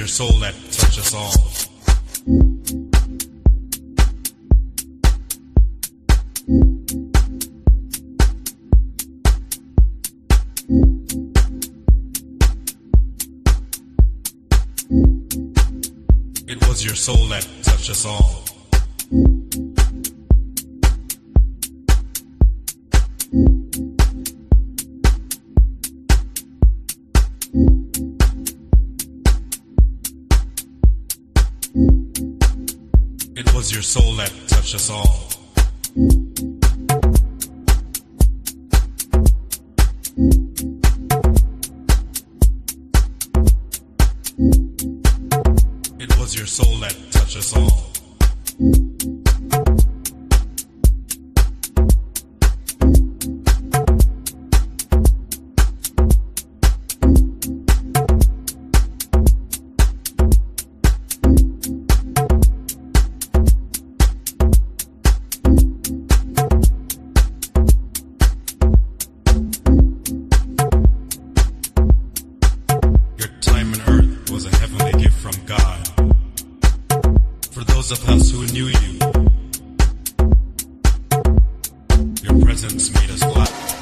your soul that touch us all. It was your soul that touched us all. us all. Your presence made us laugh.